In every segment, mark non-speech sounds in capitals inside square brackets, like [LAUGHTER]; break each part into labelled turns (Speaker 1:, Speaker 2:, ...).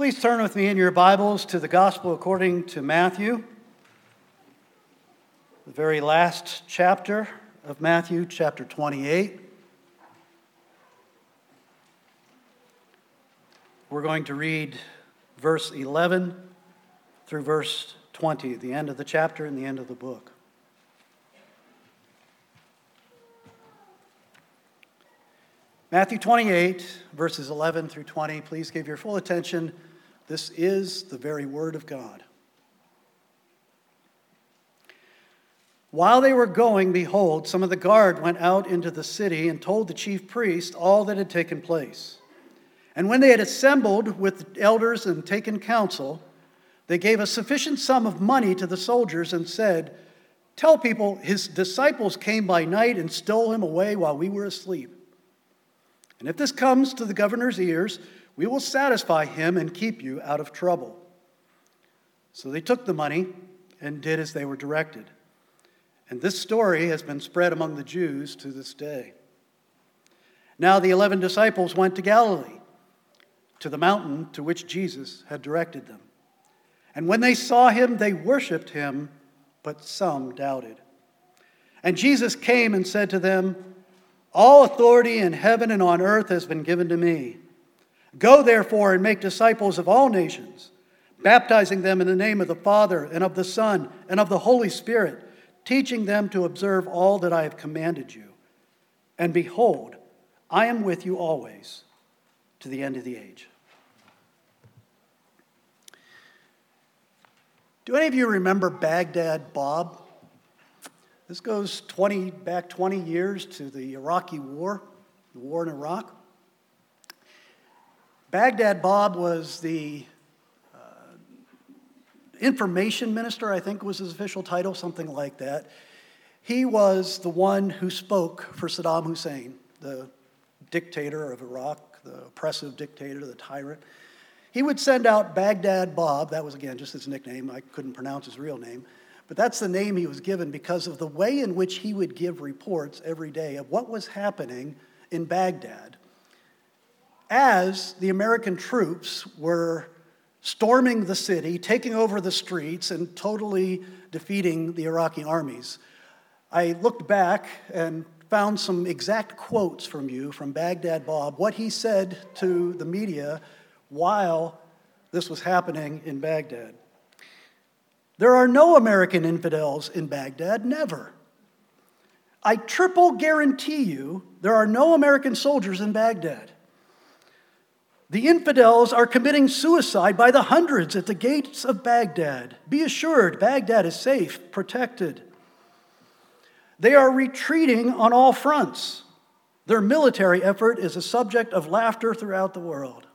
Speaker 1: Please turn with me in your Bibles to the Gospel according to Matthew, the very last chapter of Matthew, chapter 28. We're going to read verse 11 through verse 20, the end of the chapter and the end of the book. Matthew 28, verses 11 through 20. Please give your full attention. This is the very Word of God. While they were going, behold, some of the guard went out into the city and told the chief priest all that had taken place. And when they had assembled with elders and taken counsel, they gave a sufficient sum of money to the soldiers and said, Tell people his disciples came by night and stole him away while we were asleep. And if this comes to the governor's ears, we will satisfy him and keep you out of trouble. So they took the money and did as they were directed. And this story has been spread among the Jews to this day. Now the eleven disciples went to Galilee, to the mountain to which Jesus had directed them. And when they saw him, they worshiped him, but some doubted. And Jesus came and said to them, all authority in heaven and on earth has been given to me. Go therefore and make disciples of all nations, baptizing them in the name of the Father and of the Son and of the Holy Spirit, teaching them to observe all that I have commanded you. And behold, I am with you always to the end of the age. Do any of you remember Baghdad Bob? This goes 20, back 20 years to the Iraqi War, the war in Iraq. Baghdad Bob was the uh, information minister, I think was his official title, something like that. He was the one who spoke for Saddam Hussein, the dictator of Iraq, the oppressive dictator, the tyrant. He would send out Baghdad Bob, that was again just his nickname, I couldn't pronounce his real name but that's the name he was given because of the way in which he would give reports every day of what was happening in Baghdad as the American troops were storming the city, taking over the streets, and totally defeating the Iraqi armies. I looked back and found some exact quotes from you from Baghdad Bob, what he said to the media while this was happening in Baghdad. There are no American infidels in Baghdad, never. I triple guarantee you there are no American soldiers in Baghdad. The infidels are committing suicide by the hundreds at the gates of Baghdad. Be assured, Baghdad is safe, protected. They are retreating on all fronts. Their military effort is a subject of laughter throughout the world.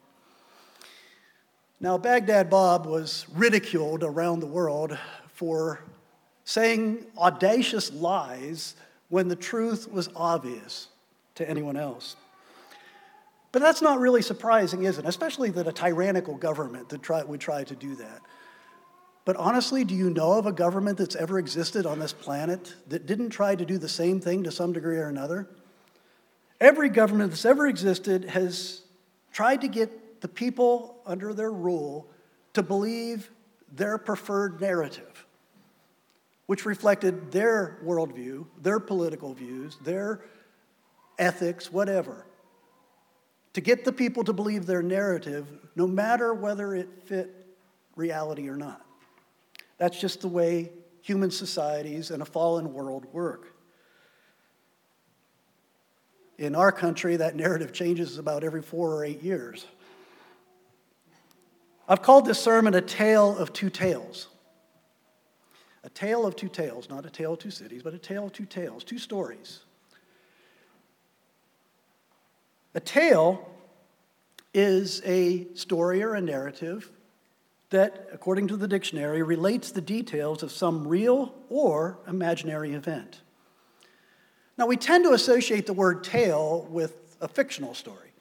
Speaker 1: Now, Baghdad Bob was ridiculed around the world for saying audacious lies when the truth was obvious to anyone else. But that's not really surprising, is it? Especially that a tyrannical government that try, would try to do that. But honestly, do you know of a government that's ever existed on this planet that didn't try to do the same thing to some degree or another? Every government that's ever existed has tried to get the people under their rule to believe their preferred narrative, which reflected their worldview, their political views, their ethics, whatever. To get the people to believe their narrative, no matter whether it fit reality or not. That's just the way human societies and a fallen world work. In our country, that narrative changes about every four or eight years. I've called this sermon a tale of two tales. A tale of two tales, not a tale of two cities, but a tale of two tales, two stories. A tale is a story or a narrative that, according to the dictionary, relates the details of some real or imaginary event. Now, we tend to associate the word tale with a fictional story,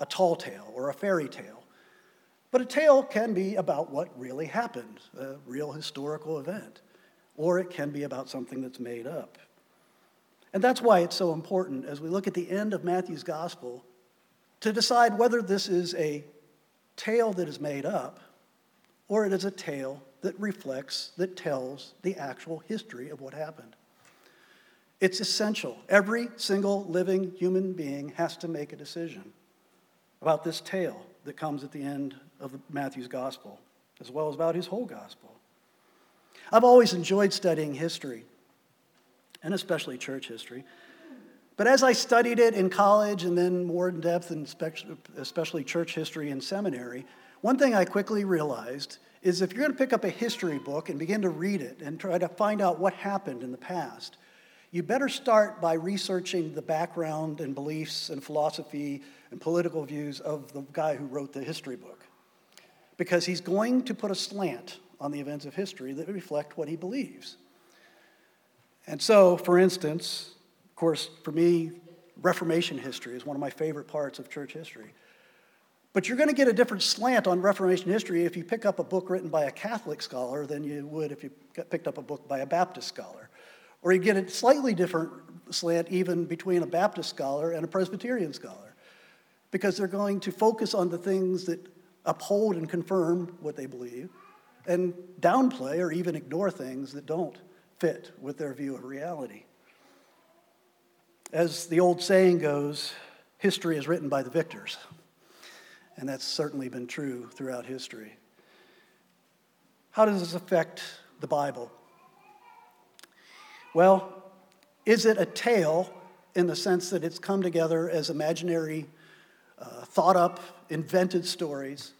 Speaker 1: a tall tale or a fairy tale. But a tale can be about what really happened, a real historical event, or it can be about something that's made up. And that's why it's so important as we look at the end of Matthew's gospel to decide whether this is a tale that is made up, or it is a tale that reflects, that tells the actual history of what happened. It's essential. Every single living human being has to make a decision about this tale that comes at the end of Matthew's gospel, as well as about his whole gospel. I've always enjoyed studying history, and especially church history. But as I studied it in college and then more in depth, in especially church history in seminary, one thing I quickly realized is if you're going to pick up a history book and begin to read it and try to find out what happened in the past, you better start by researching the background and beliefs and philosophy and political views of the guy who wrote the history book. Because he's going to put a slant on the events of history that reflect what he believes. And so, for instance, course, for me, Reformation history is one of my favorite parts of church history. But you're going to get a different slant on Reformation history if you pick up a book written by a Catholic scholar than you would if you picked up a book by a Baptist scholar. Or you get a slightly different slant even between a Baptist scholar and a Presbyterian scholar, because they're going to focus on the things that uphold and confirm what they believe and downplay or even ignore things that don't fit with their view of reality. As the old saying goes, history is written by the victors. And that's certainly been true throughout history. How does this affect the Bible? Well, is it a tale in the sense that it's come together as imaginary, uh, thought up, invented stories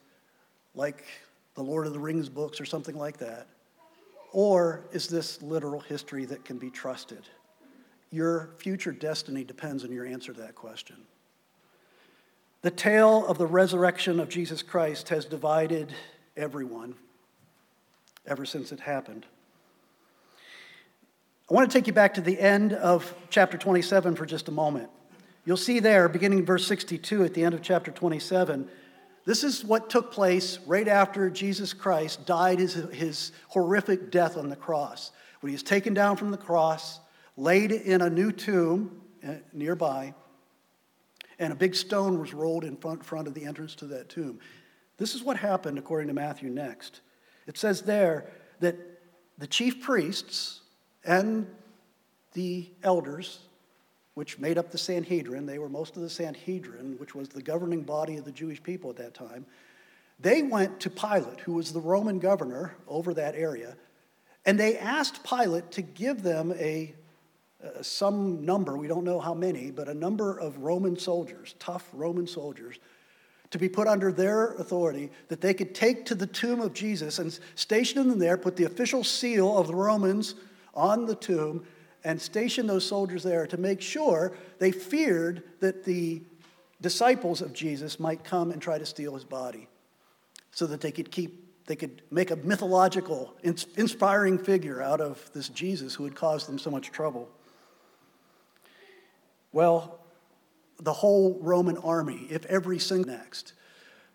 Speaker 1: like the Lord of the Rings books or something like that? Or is this literal history that can be trusted? Your future destiny depends on your answer to that question. The tale of the resurrection of Jesus Christ has divided everyone ever since it happened. I want to take you back to the end of chapter 27 for just a moment. You'll see there, beginning verse 62 at the end of chapter 27, this is what took place right after Jesus Christ died his, his horrific death on the cross. When he was taken down from the cross, laid in a new tomb uh, nearby, and a big stone was rolled in front, front of the entrance to that tomb. This is what happened according to Matthew next. It says there that the chief priests and the elders, which made up the Sanhedrin, they were most of the Sanhedrin, which was the governing body of the Jewish people at that time, they went to Pilate, who was the Roman governor over that area, and they asked Pilate to give them a uh, some number, we don't know how many, but a number of Roman soldiers, tough Roman soldiers, to be put under their authority that they could take to the tomb of Jesus and station them there, put the official seal of the Romans on the tomb, and station those soldiers there to make sure they feared that the disciples of Jesus might come and try to steal his body so that they could keep they could make a mythological inspiring figure out of this Jesus who had caused them so much trouble. Well, the whole Roman army, if every single next.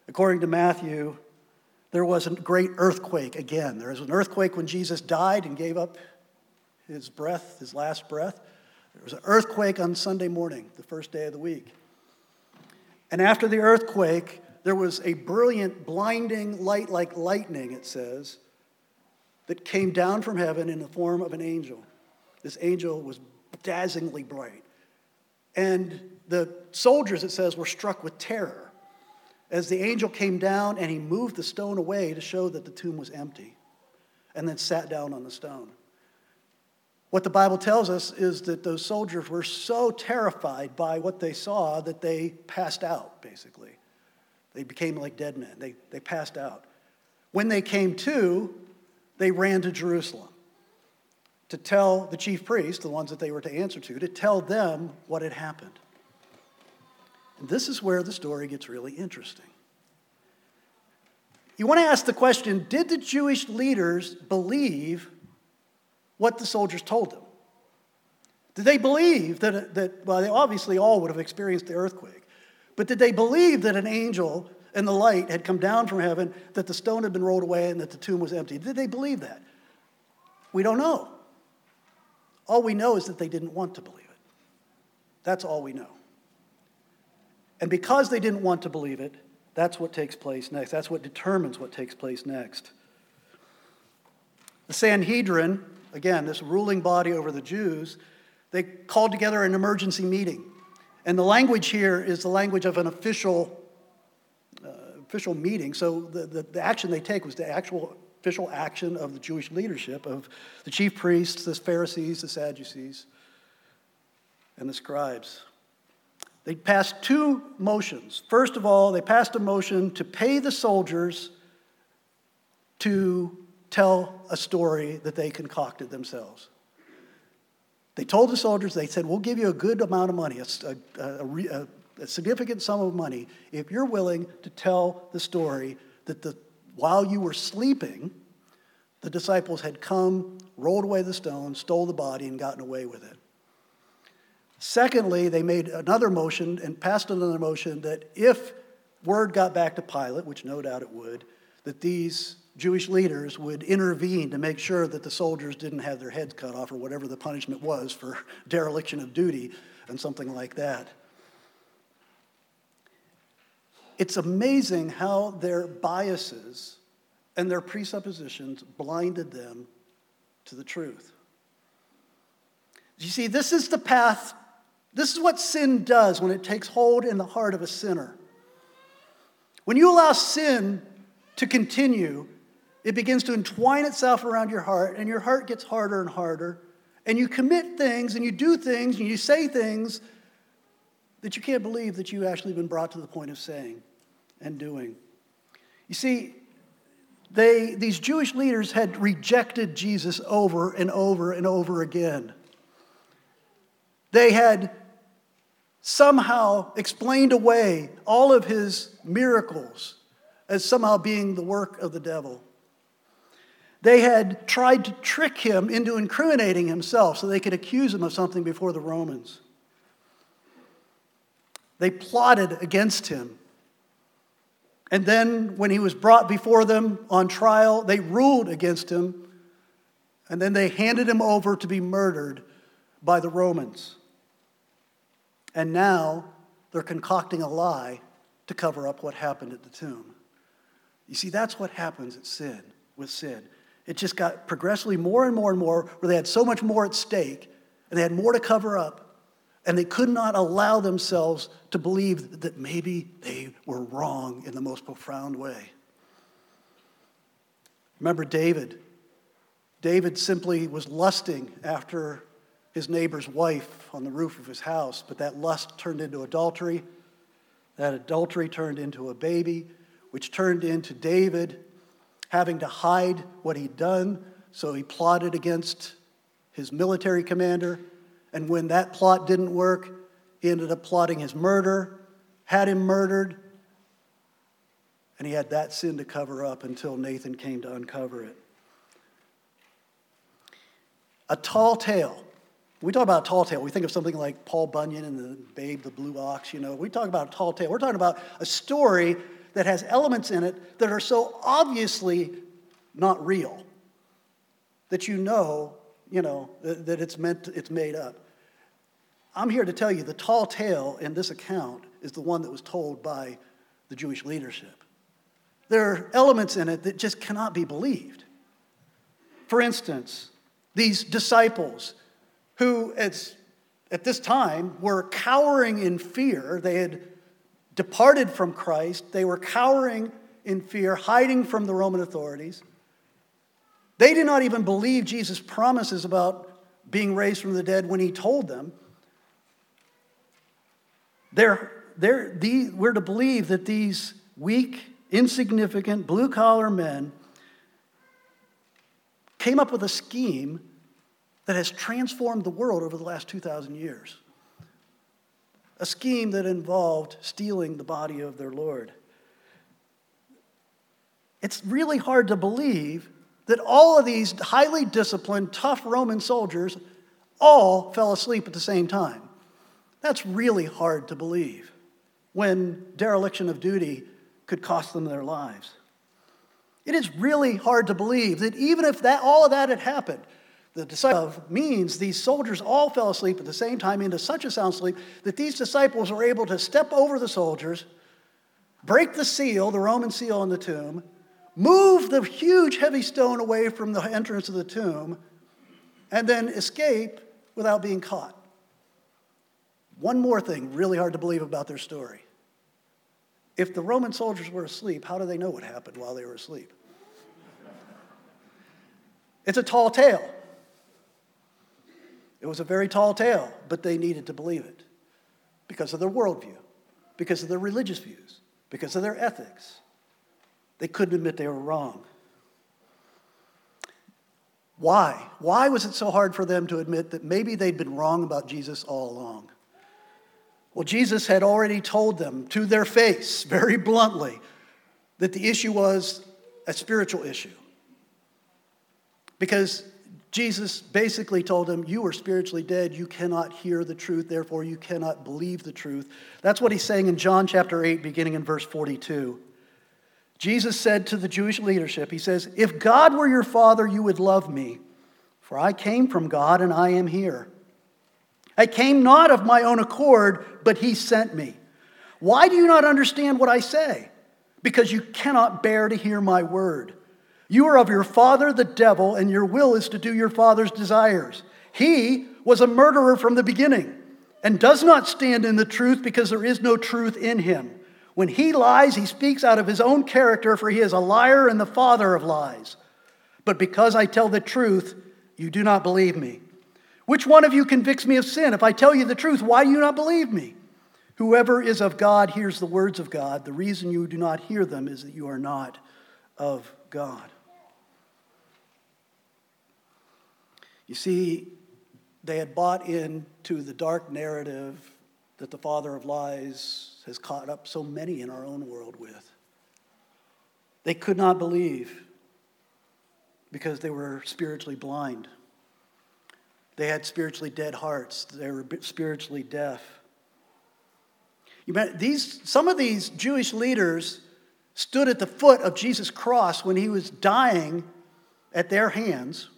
Speaker 1: According to Matthew, there was a great earthquake again. There was an earthquake when Jesus died and gave up his breath, his last breath. There was an earthquake on Sunday morning, the first day of the week. And after the earthquake, there was a brilliant, blinding light like lightning, it says, that came down from heaven in the form of an angel. This angel was dazzlingly bright. And the soldiers, it says, were struck with terror as the angel came down and he moved the stone away to show that the tomb was empty and then sat down on the stone. What the Bible tells us is that those soldiers were so terrified by what they saw that they passed out, basically. They became like dead men. They, they passed out. When they came to, they ran to Jerusalem to tell the chief priests, the ones that they were to answer to, to tell them what had happened. And this is where the story gets really interesting. You want to ask the question Did the Jewish leaders believe what the soldiers told them? Did they believe that, that, well, they obviously all would have experienced the earthquake, but did they believe that an angel and the light had come down from heaven, that the stone had been rolled away, and that the tomb was empty? Did they believe that? We don't know. All we know is that they didn't want to believe it. That's all we know. And because they didn't want to believe it, That's what takes place next. That's what determines what takes place next. The Sanhedrin, again, this ruling body over the Jews, they called together an emergency meeting. And the language here is the language of an official, uh, official meeting. So the, the, the action they take was the actual official action of the Jewish leadership, of the chief priests, the Pharisees, the Sadducees, and the scribes. They passed two motions. First of all, they passed a motion to pay the soldiers to tell a story that they concocted themselves. They told the soldiers, they said, We'll give you a good amount of money, a, a, a, a significant sum of money, if you're willing to tell the story that the, while you were sleeping, the disciples had come, rolled away the stone, stole the body, and gotten away with it. Secondly, they made another motion and passed another motion that if word got back to Pilate, which no doubt it would, that these Jewish leaders would intervene to make sure that the soldiers didn't have their heads cut off or whatever the punishment was for [LAUGHS] dereliction of duty and something like that. It's amazing how their biases and their presuppositions blinded them to the truth. You see, this is the path, this is what sin does when it takes hold in the heart of a sinner. When you allow sin to continue, it begins to entwine itself around your heart, and your heart gets harder and harder. And you commit things and you do things and you say things that you can't believe that you've actually been brought to the point of saying and doing. You see, they, these Jewish leaders had rejected Jesus over and over and over again. They had somehow explained away all of his miracles as somehow being the work of the devil. They had tried to trick him into incriminating himself so they could accuse him of something before the Romans. They plotted against him. And then, when he was brought before them on trial, they ruled against him. And then they handed him over to be murdered by the Romans. And now they're concocting a lie to cover up what happened at the tomb. You see, that's what happens at sin, with sin. It just got progressively more and more and more where they had so much more at stake and they had more to cover up. And they could not allow themselves to believe that maybe they were wrong in the most profound way. Remember David. David simply was lusting after his neighbor's wife on the roof of his house, but that lust turned into adultery. That adultery turned into a baby, which turned into David having to hide what he'd done, so he plotted against his military commander. And when that plot didn't work, he ended up plotting his murder, had him murdered, and he had that sin to cover up until Nathan came to uncover it. A tall tale. we talk about a tall tale, we think of something like Paul Bunyan and the Babe, the Blue Ox, you know. We talk about a tall tale. We're talking about a story that has elements in it that are so obviously not real that you know, you know, that it's meant, it's made up. I'm here to tell you the tall tale in this account is the one that was told by the Jewish leadership. There are elements in it that just cannot be believed. For instance, these disciples who at, at this time were cowering in fear, they had departed from Christ. They were cowering in fear, hiding from the Roman authorities. They did not even believe Jesus' promises about being raised from the dead when he told them. They're, they're, the, we're to believe that these weak, insignificant, blue collar men came up with a scheme that has transformed the world over the last 2,000 years a scheme that involved stealing the body of their Lord. It's really hard to believe that all of these highly disciplined, tough Roman soldiers all fell asleep at the same time. That's really hard to believe when dereliction of duty could cost them their lives. It is really hard to believe that even if that, all of that had happened, the disciple means these soldiers all fell asleep at the same time into such a sound sleep that these disciples were able to step over the soldiers, break the seal, the Roman seal on the tomb, move the huge heavy stone away from the entrance of the tomb, and then escape without being caught. One more thing, really hard to believe about their story. If the Roman soldiers were asleep, how do they know what happened while they were asleep? It's a tall tale. It was a very tall tale, but they needed to believe it because of their worldview, because of their religious views, because of their ethics. They couldn't admit they were wrong. Why? Why was it so hard for them to admit that maybe they'd been wrong about Jesus all along? Well, Jesus had already told them to their face, very bluntly, that the issue was a spiritual issue. Because Jesus basically told them, You are spiritually dead. You cannot hear the truth. Therefore, you cannot believe the truth. That's what he's saying in John chapter 8, beginning in verse 42. Jesus said to the Jewish leadership, He says, If God were your father, you would love me, for I came from God and I am here. I came not of my own accord, but he sent me. Why do you not understand what I say? Because you cannot bear to hear my word. You are of your father, the devil, and your will is to do your father's desires. He was a murderer from the beginning and does not stand in the truth because there is no truth in him. When he lies, he speaks out of his own character, for he is a liar and the father of lies. But because I tell the truth, you do not believe me. Which one of you convicts me of sin? If I tell you the truth, why do you not believe me? Whoever is of God hears the words of God. The reason you do not hear them is that you are not of God. You see, they had bought into the dark narrative that the father of lies has caught up so many in our own world with. They could not believe because they were spiritually blind. They had spiritually dead hearts. They were spiritually deaf. You these, some of these Jewish leaders stood at the foot of Jesus' cross when he was dying at their hands.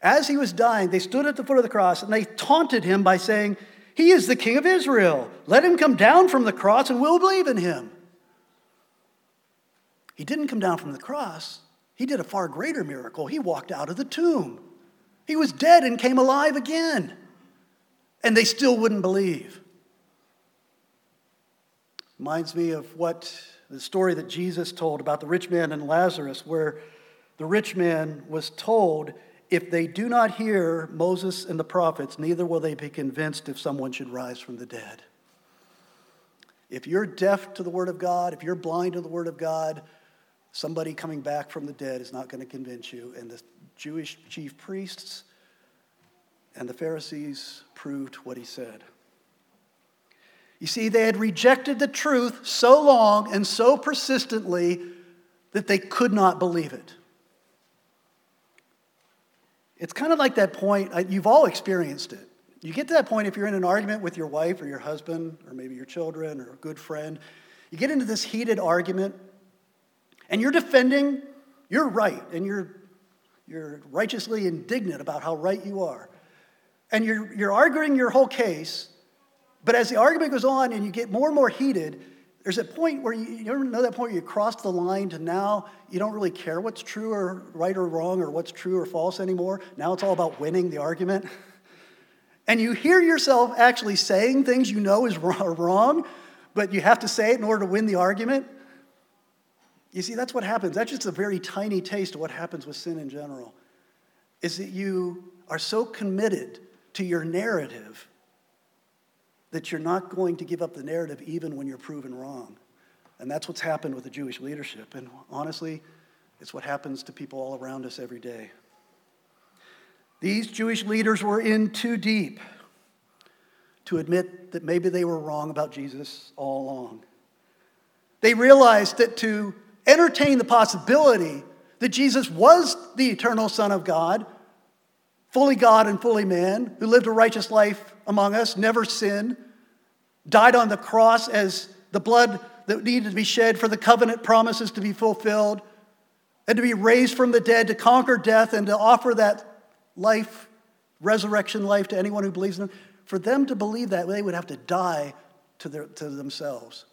Speaker 1: As he was dying, they stood at the foot of the cross and they taunted him by saying, He is the King of Israel. Let him come down from the cross and we'll believe in him. He didn't come down from the cross, he did a far greater miracle. He walked out of the tomb. He was dead and came alive again. And they still wouldn't believe. Reminds me of what the story that Jesus told about the rich man and Lazarus, where the rich man was told, if they do not hear Moses and the prophets, neither will they be convinced if someone should rise from the dead. If you're deaf to the word of God, if you're blind to the word of God, somebody coming back from the dead is not going to convince you. And the Jewish chief priests and the Pharisees proved what he said. You see, they had rejected the truth so long and so persistently that they could not believe it. It's kind of like that point, uh, you've all experienced it. You get to that point if you're in an argument with your wife or your husband or maybe your children or a good friend. You get into this heated argument and you're defending your right and you're you're righteously indignant about how right you are. And you're, you're arguing your whole case, but as the argument goes on and you get more and more heated, there's a point where you, you ever know that point where you cross the line to now you don't really care what's true or right or wrong or what's true or false anymore. Now it's all about winning the argument. [LAUGHS] And you hear yourself actually saying things you know is wrong, but you have to say it in order to win the argument. You see, that's what happens. That's just a very tiny taste of what happens with sin in general. Is that you are so committed to your narrative that you're not going to give up the narrative even when you're proven wrong. And that's what's happened with the Jewish leadership. And honestly, it's what happens to people all around us every day. These Jewish leaders were in too deep to admit that maybe they were wrong about Jesus all along. They realized that to entertain the possibility that Jesus was the eternal Son of God, fully God and fully man, who lived a righteous life among us, never sinned, died on the cross as the blood that needed to be shed for the covenant promises to be fulfilled, and to be raised from the dead to conquer death and to offer that life, resurrection life to anyone who believes in him. For them to believe that, they would have to die to, their, to themselves.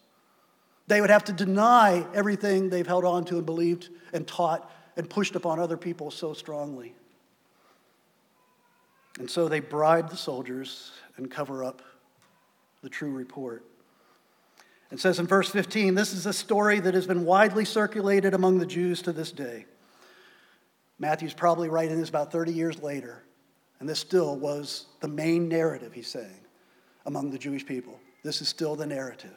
Speaker 1: They would have to deny everything they've held on to and believed and taught and pushed upon other people so strongly. And so they bribe the soldiers and cover up the true report. It says in verse 15 this is a story that has been widely circulated among the Jews to this day. Matthew's probably writing this about 30 years later, and this still was the main narrative, he's saying, among the Jewish people. This is still the narrative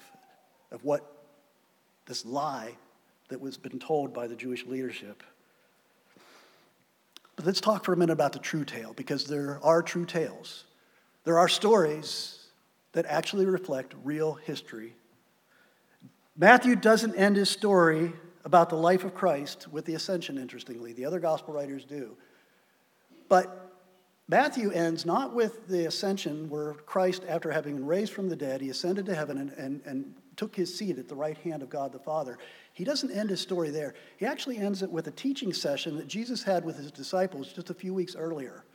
Speaker 1: of what this lie that was been told by the Jewish leadership. But let's talk for a minute about the true tale, because there are true tales. There are stories that actually reflect real history. Matthew doesn't end his story about the life of Christ with the ascension, interestingly. The other gospel writers do. But Matthew ends not with the ascension, where Christ, after having been raised from the dead, he ascended to heaven and, and, and took his seat at the right hand of God the Father. He doesn't end his story there. He actually ends it with a teaching session that Jesus had with his disciples just a few weeks earlier.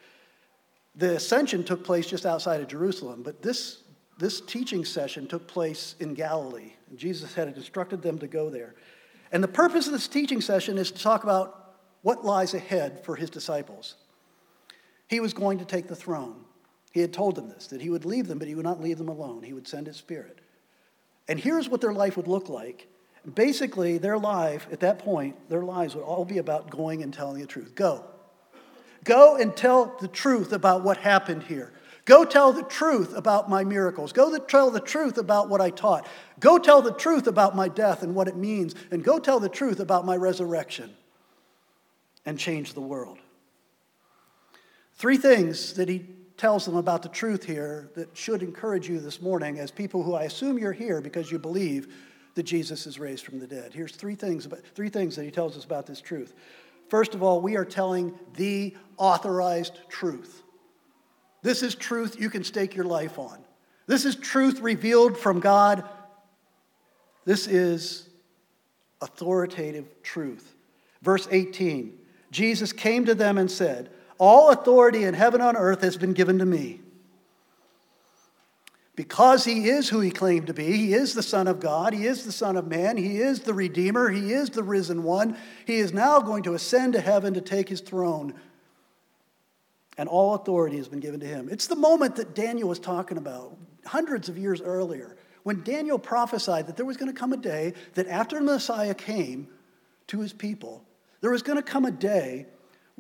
Speaker 1: The ascension took place just outside of Jerusalem, but this, this teaching session took place in Galilee. Jesus had instructed them to go there. And the purpose of this teaching session is to talk about what lies ahead for his disciples. He was going to take the throne. He had told them this, that he would leave them, but he would not leave them alone. He would send his spirit. And here's what their life would look like. Basically, their life, at that point, their lives would all be about going and telling the truth. Go. Go and tell the truth about what happened here. Go tell the truth about my miracles. Go tell the truth about what I taught. Go tell the truth about my death and what it means. And go tell the truth about my resurrection and change the world. Three things that he tells them about the truth here that should encourage you this morning as people who I assume you're here because you believe that Jesus is raised from the dead. Here's three things, about, three things that he tells us about this truth. First of all, we are telling the authorized truth. This is truth you can stake your life on. This is truth revealed from God. This is authoritative truth. Verse 18 Jesus came to them and said, all authority in heaven on earth has been given to me. Because he is who he claimed to be, he is the Son of God, he is the Son of Man, he is the Redeemer, he is the risen one. He is now going to ascend to heaven to take his throne. And all authority has been given to him. It's the moment that Daniel was talking about hundreds of years earlier, when Daniel prophesied that there was going to come a day that after the Messiah came to his people, there was going to come a day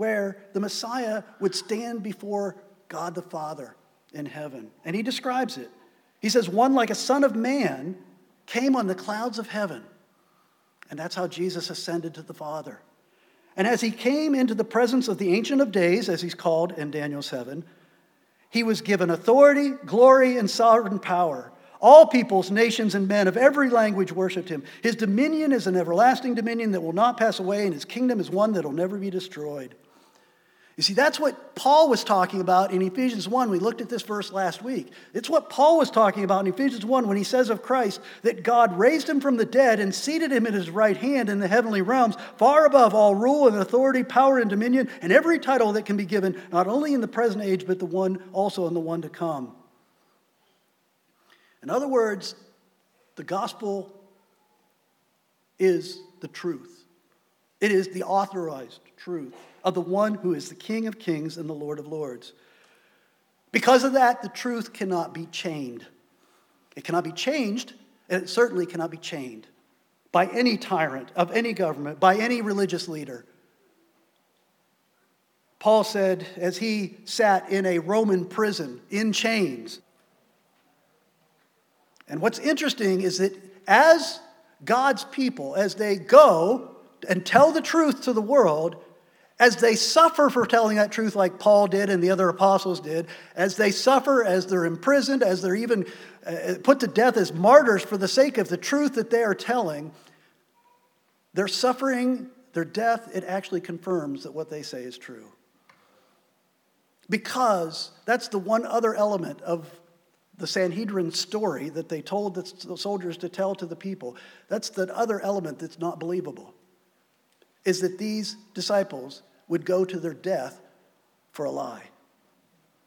Speaker 1: where the Messiah would stand before God the Father in heaven. And he describes it. He says, One like a son of man came on the clouds of heaven. And that's how Jesus ascended to the Father. And as he came into the presence of the Ancient of Days, as he's called in Daniel 7, he was given authority, glory, and sovereign power. All peoples, nations, and men of every language worshiped him. His dominion is an everlasting dominion that will not pass away, and his kingdom is one that will never be destroyed. You see, that's what Paul was talking about in Ephesians 1. We looked at this verse last week. It's what Paul was talking about in Ephesians 1 when he says of Christ that God raised him from the dead and seated him at his right hand in the heavenly realms, far above all rule and authority, power and dominion, and every title that can be given, not only in the present age, but the one also in the one to come. In other words, the gospel is the truth. It is the authorized truth of the one who is the King of kings and the Lord of lords. Because of that, the truth cannot be chained. It cannot be changed, and it certainly cannot be chained by any tyrant of any government, by any religious leader. Paul said, as he sat in a Roman prison in chains. And what's interesting is that as God's people, as they go and tell the truth to the world, as they suffer for telling that truth, like Paul did and the other apostles did, as they suffer, as they're imprisoned, as they're even uh, put to death as martyrs for the sake of the truth that they are telling, their suffering, their death, it actually confirms that what they say is true. Because that's the one other element of the Sanhedrin story that they told the soldiers to tell to the people. That's the other element that's not believable. Is that these disciples would go to their death for a lie.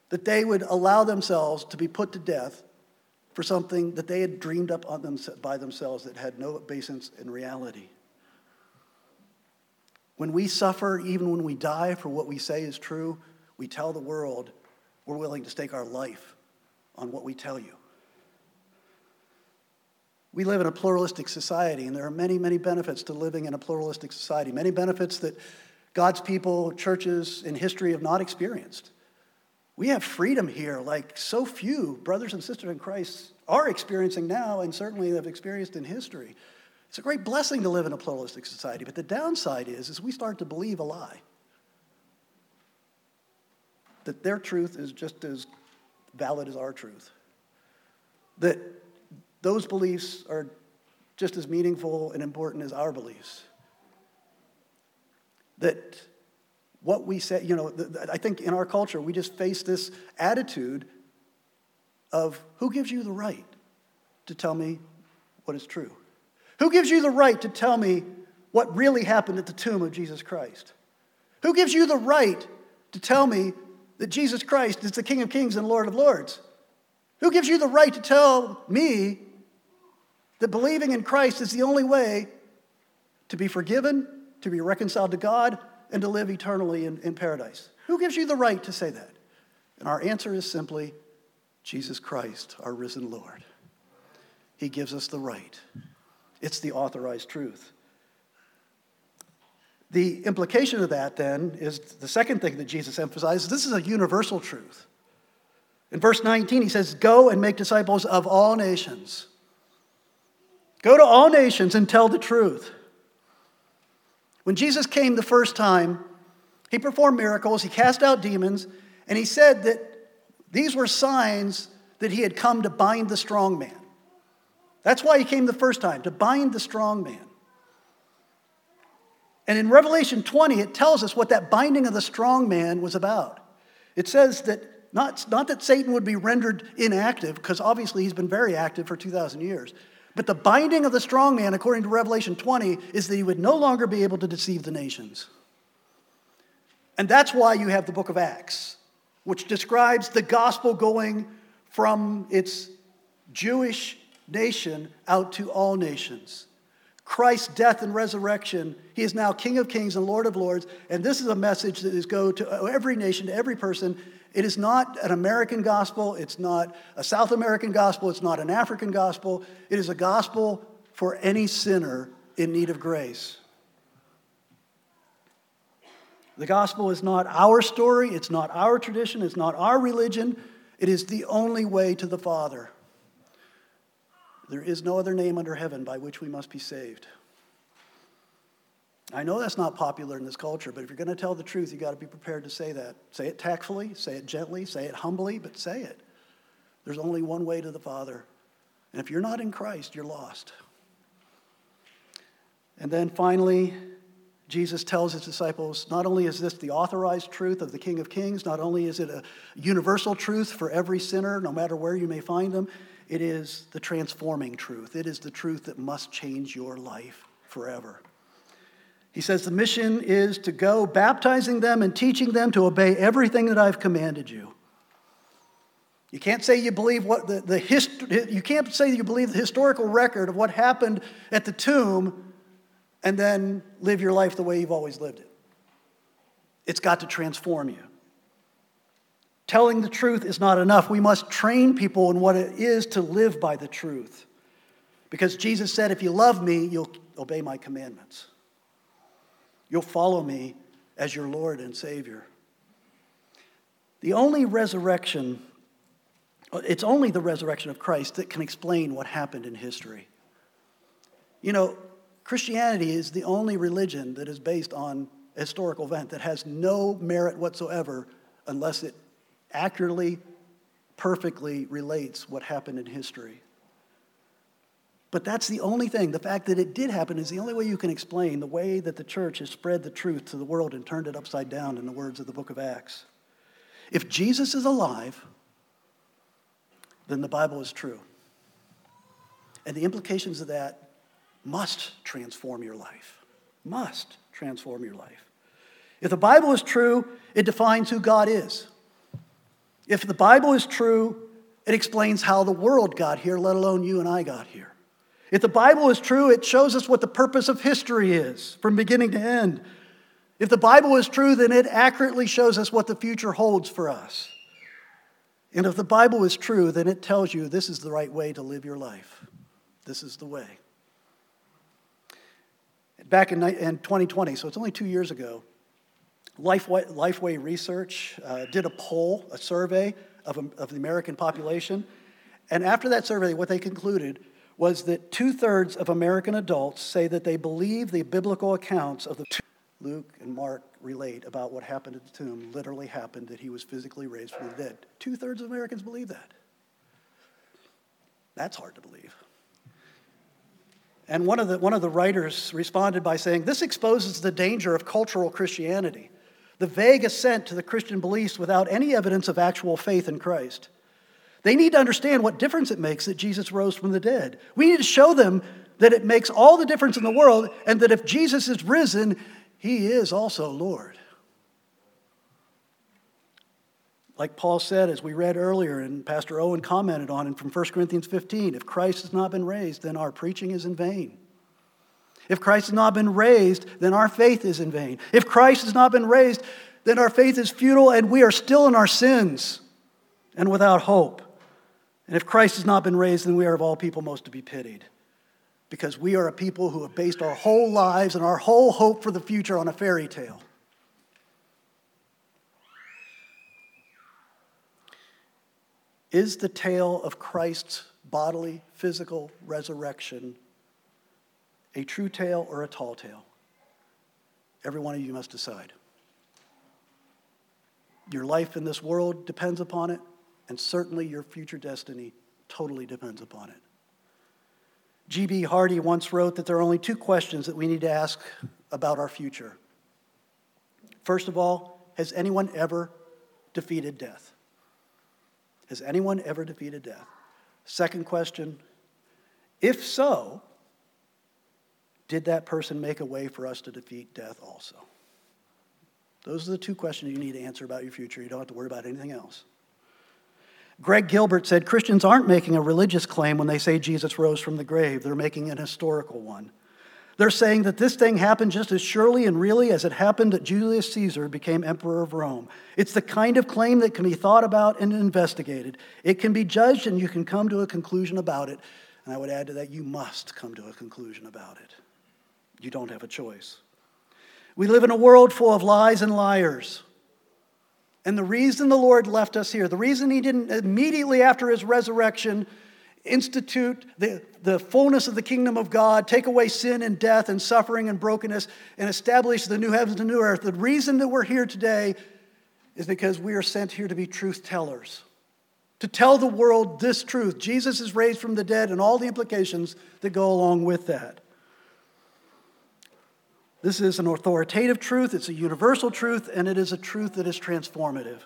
Speaker 1: That they would allow themselves to be put to death for something that they had dreamed up on them, by themselves that had no basis in reality. When we suffer, even when we die for what we say is true, we tell the world we're willing to stake our life on what we tell you. We live in a pluralistic society, and there are many, many benefits to living in a pluralistic society, many benefits that God's people, churches in history have not experienced. We have freedom here, like so few brothers and sisters in Christ are experiencing now and certainly have experienced in history. It's a great blessing to live in a pluralistic society, but the downside is, is we start to believe a lie. That their truth is just as valid as our truth. That those beliefs are just as meaningful and important as our beliefs. That what we say, you know, I think in our culture, we just face this attitude of who gives you the right to tell me what is true? Who gives you the right to tell me what really happened at the tomb of Jesus Christ? Who gives you the right to tell me that Jesus Christ is the King of Kings and Lord of Lords? Who gives you the right to tell me that believing in Christ is the only way to be forgiven, to be reconciled to God, and to live eternally in, in paradise. Who gives you the right to say that? And our answer is simply Jesus Christ, our risen Lord. He gives us the right. It's the authorized truth. The implication of that then is the second thing that Jesus emphasizes this is a universal truth. In verse 19, he says, Go and make disciples of all nations. Go to all nations and tell the truth. When Jesus came the first time, he performed miracles, he cast out demons, and he said that these were signs that he had come to bind the strong man. That's why he came the first time, to bind the strong man. And in Revelation 20, it tells us what that binding of the strong man was about. It says that not, not that Satan would be rendered inactive, because obviously he's been very active for 2,000 years, but the binding of the strong man, according to Revelation 20, is that he would no longer be able to deceive the nations. And that's why you have the book of Acts, which describes the gospel going from its Jewish nation out to all nations. Christ's death and resurrection, he is now King of Kings and Lord of Lords. And this is a message that is go to every nation, to every person, it is not an American gospel, it's not a South American gospel, it's not an African gospel. It is a gospel for any sinner in need of grace. The gospel is not our story, it's not our tradition, it's not our religion. It is the only way to the Father. There is no other name under heaven by which we must be saved. I know that's not popular in this culture, but if you're going to tell the truth, you've got to be prepared to say that. Say it tactfully, say it gently, say it humbly, but say it. There's only one way to the Father. And if you're not in Christ, you're lost. And then finally, Jesus tells his disciples not only is this the authorized truth of the King of Kings, not only is it a universal truth for every sinner, no matter where you may find them, it is the transforming truth. It is the truth that must change your life forever. He says the mission is to go baptizing them and teaching them to obey everything that I've commanded you. You can't say you believe what the, the hist- you can't say you believe the historical record of what happened at the tomb and then live your life the way you've always lived it. It's got to transform you. Telling the truth is not enough. We must train people in what it is to live by the truth. Because Jesus said, if you love me, you'll obey my commandments. You'll follow me as your Lord and Savior. The only resurrection, it's only the resurrection of Christ that can explain what happened in history. You know, Christianity is the only religion that is based on a historical event that has no merit whatsoever unless it accurately, perfectly relates what happened in history. But that's the only thing. The fact that it did happen is the only way you can explain the way that the church has spread the truth to the world and turned it upside down, in the words of the book of Acts. If Jesus is alive, then the Bible is true. And the implications of that must transform your life. Must transform your life. If the Bible is true, it defines who God is. If the Bible is true, It explains how the world got here, let alone you and I got here. If the Bible is true, it shows us what the purpose of history is from beginning to end. If the Bible is true, then it accurately shows us what the future holds for us. And if the Bible is true, then it tells you this is the right way to live your life. This is the way. Back in, 2020, so it's only two years ago, Lifeway, Lifeway Research uh, did a poll, a survey of, of the American population. And after that survey, what they concluded was that two thirds of American adults say that they believe the biblical accounts of the two Luke and Mark relate about what happened at the tomb literally happened, that he was physically raised from the dead. Two thirds of Americans believe that. That's hard to believe. And one of, the, one of the writers responded by saying, This exposes the danger of cultural Christianity, the vague assent to the Christian beliefs without any evidence of actual faith in Christ. They need to understand what difference it makes that Jesus rose from the dead. We need to show them that it makes all the difference in the world, and that if Jesus is risen, he is also Lord. Like Paul said, as we read earlier, and Pastor Owen commented on it from 1 Corinthians 15 if Christ has not been raised, then our preaching is in vain. If Christ has not been raised, then our faith is in vain. If Christ has not been raised, then our faith is futile and we are still in our sins and without hope. And if Christ has not been raised, then we are of all people most to be pitied because we are a people who have based our whole lives and our whole hope for the future on a fairy tale. Is the tale of Christ's bodily, physical resurrection a true tale or a tall tale? Every one of you must decide. Your life in this world depends upon it, and certainly your future destiny totally depends upon it. G.B. Hardy once wrote that there are only two questions that we need to ask about our future. First of all, has anyone ever defeated death? Has anyone ever defeated death? Second question, if so, did that person make a way for us to defeat death also? Those are the two questions you need to answer about your future. You don't have to worry about anything else. Greg Gilbert said Christians aren't making a religious claim when they say Jesus rose from the grave, they're making an historical one. They're saying that this thing happened just as surely and really as it happened that Julius Caesar became emperor of Rome. It's the kind of claim that can be thought about and investigated. It can be judged and you can come to a conclusion about it. And I would add to that, you must come to a conclusion about it. You don't have a choice. We live in a world full of lies and liars. And the reason the Lord left us here, the reason He didn't immediately after His resurrection institute the, the fullness of the kingdom of God, take away sin and death and suffering and brokenness, and establish the new heavens and new earth, the reason that we're here today is because we are sent here to be truth tellers. To tell the world this truth Jesus is raised from the dead and all the implications that go along with that. This is an authoritative truth, it's a universal truth, and it is a truth that is transformative.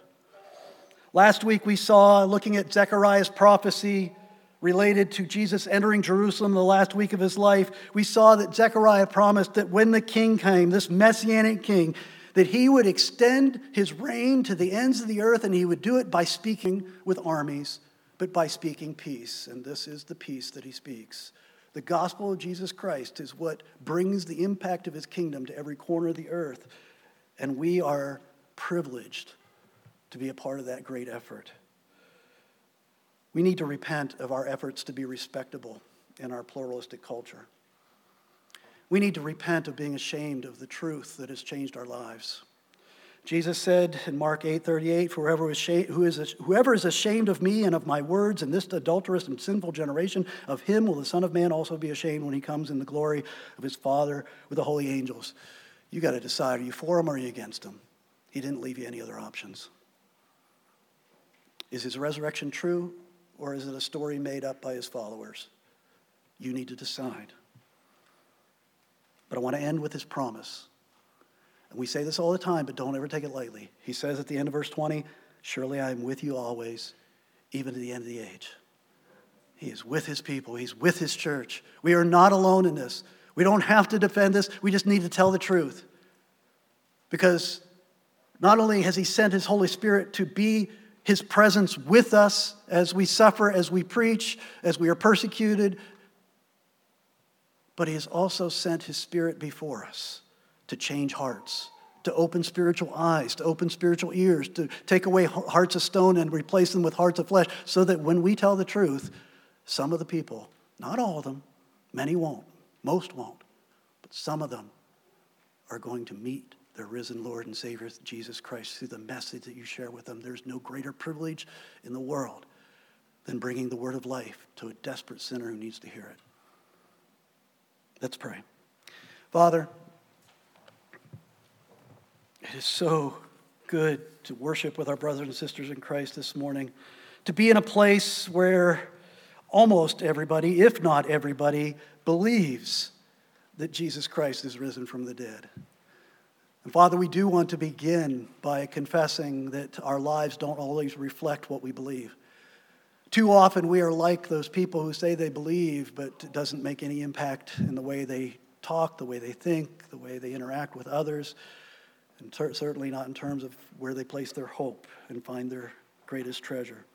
Speaker 1: Last week we saw, looking at Zechariah's prophecy related to Jesus entering Jerusalem the last week of his life, we saw that Zechariah promised that when the king came, this messianic king, that he would extend his reign to the ends of the earth and he would do it by speaking with armies, but by speaking peace. And this is the peace that he speaks. The gospel of Jesus Christ is what brings the impact of his kingdom to every corner of the earth. And we are privileged to be a part of that great effort. We need to repent of our efforts to be respectable in our pluralistic culture. We need to repent of being ashamed of the truth that has changed our lives. Jesus said in Mark 8:38, whoever is, who is, whoever is ashamed of me and of my words in this adulterous and sinful generation, of him will the Son of Man also be ashamed when he comes in the glory of his Father with the holy angels. You got to decide, are you for him or are you against him? He didn't leave you any other options. Is his resurrection true or is it a story made up by his followers? You need to decide. But I want to end with his promise. We say this all the time, but don't ever take it lightly. He says at the end of verse 20, Surely I am with you always, even to the end of the age. He is with his people, he's with his church. We are not alone in this. We don't have to defend this, we just need to tell the truth. Because not only has he sent his Holy Spirit to be his presence with us as we suffer, as we preach, as we are persecuted. But he has also sent his spirit before us to change hearts, to open spiritual eyes, to open spiritual ears, to take away hearts of stone and replace them with hearts of flesh, so that when we tell the truth, some of the people, not all of them, many won't, most won't, but some of them are going to meet their risen Lord and Savior, Jesus Christ, through the message that you share with them. There's no greater privilege in the world than bringing the word of life to a desperate sinner who needs to hear it. Let's pray. Father, it is so good to worship with our brothers and sisters in Christ this morning, to be in a place where almost everybody, if not everybody, believes that Jesus Christ is risen from the dead. And Father, we do want to begin by confessing that our lives don't always reflect what we believe. Too often we are like those people who say they believe, but it doesn't make any impact in the way they talk, the way they think, the way they interact with others, and ter- certainly not in terms of where they place their hope and find their greatest treasure.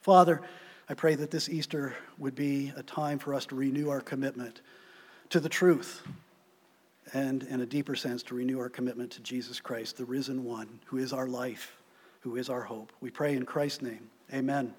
Speaker 1: Father, I pray that this Easter would be a time for us to renew our commitment to the truth and, in a deeper sense, to renew our commitment to Jesus Christ, the risen one, who is our life, who is our hope. We pray in Christ's name. Amen.